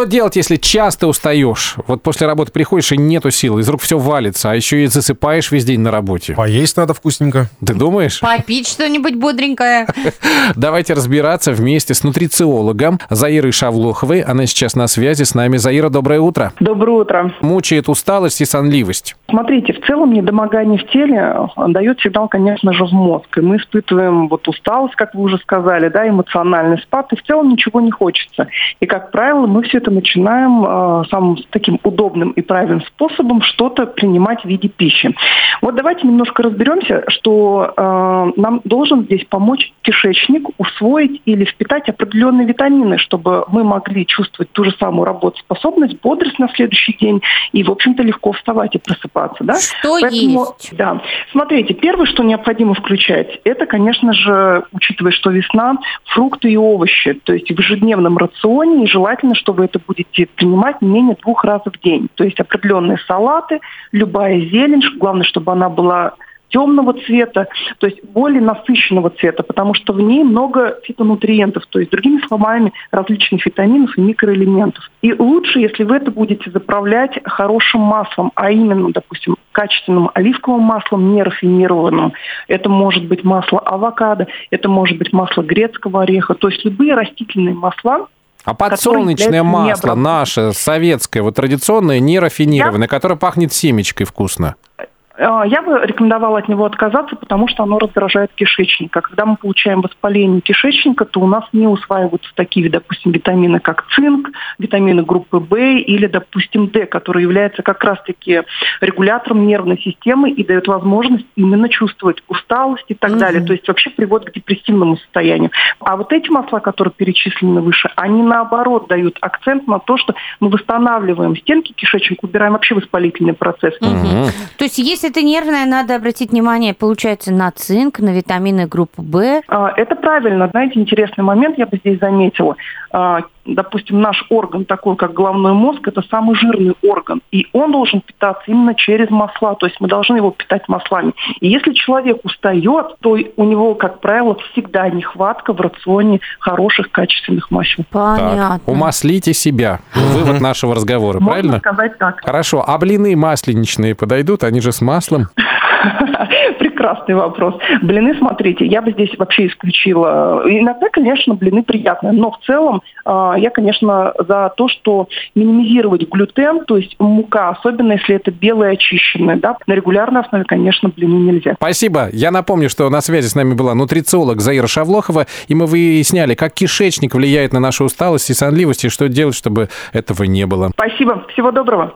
Что делать, если часто устаешь? Вот после работы приходишь и нету сил, из рук все валится, а еще и засыпаешь весь день на работе. Поесть надо вкусненько. Ты думаешь? Попить что-нибудь бодренькое. Давайте разбираться вместе с нутрициологом Заирой Шавлоховой. Она сейчас на связи с нами. Заира, доброе утро. Доброе утро. Мучает усталость и сонливость. Смотрите, в целом недомогание в теле дает сигнал, конечно же, в мозг. И мы испытываем вот усталость, как вы уже сказали, да, эмоциональный спад, и в целом ничего не хочется. И, как правило, мы все это начинаем э, самым таким удобным и правильным способом что-то принимать в виде пищи. Вот давайте немножко разберемся, что э, нам должен здесь помочь кишечник усвоить или впитать определенные витамины, чтобы мы могли чувствовать ту же самую работоспособность, бодрость на следующий день и, в общем-то, легко вставать и просыпаться. Да? Что Поэтому, есть? Да. Смотрите, первое, что необходимо включать, это, конечно же, учитывая, что весна, фрукты и овощи. То есть в ежедневном рационе и желательно, чтобы это будете принимать не менее двух раз в день. То есть определенные салаты, любая зелень, главное, чтобы она была темного цвета, то есть более насыщенного цвета, потому что в ней много фитонутриентов, то есть, другими словами, различных витаминов и микроэлементов. И лучше, если вы это будете заправлять хорошим маслом, а именно, допустим, качественным оливковым маслом, не рафинированным. Это может быть масло авокадо, это может быть масло грецкого ореха, то есть любые растительные масла, а подсолнечное масло наше, советское, вот традиционное, не рафинированное, Я... которое пахнет семечкой вкусно. А, я бы рекомендовала от него отказаться, потому что оно раздражает кишечник. А когда мы получаем воспаление кишечника, то у нас не усваиваются такие, допустим, витамины, как цинк, витамины группы В или, допустим, D, который является как раз-таки регулятором нервной системы и дает возможность именно чувствовать усталость и так mm-hmm. далее. То есть вообще приводит к депрессивному состоянию. А вот эти масла, которые перечислены выше, они наоборот дают акцент на то, что мы восстанавливаем стенки кишечника, убираем вообще воспалительный процесс. Mm-hmm. То есть если это нервное, надо обратить внимание, получается, на цинк, на витамины группы В. А, это правильно. Знаете, интересный момент я бы здесь заметила. А, допустим, наш орган, такой как головной мозг, это самый жирный орган. И он должен питаться именно через масла. То есть мы должны его питать маслами. И если человек устает, то у него, как правило, всегда нехватка в рационе хороших, качественных масел. Понятно. Так, умаслите себя. Вывод нашего разговора, Можно правильно? сказать так. Хорошо. А блины масленичные подойдут? Они же с маслом. Прекрасный вопрос. Блины, смотрите, я бы здесь вообще исключила. Иногда, конечно, блины приятные, но в целом э, я, конечно, за то, что минимизировать глютен, то есть мука, особенно если это белая очищенная, да, на регулярной основе, конечно, блины нельзя. Спасибо. Я напомню, что на связи с нами была нутрициолог Заира Шавлохова, и мы выясняли, как кишечник влияет на нашу усталость и сонливость, и что делать, чтобы этого не было. Спасибо. Всего доброго.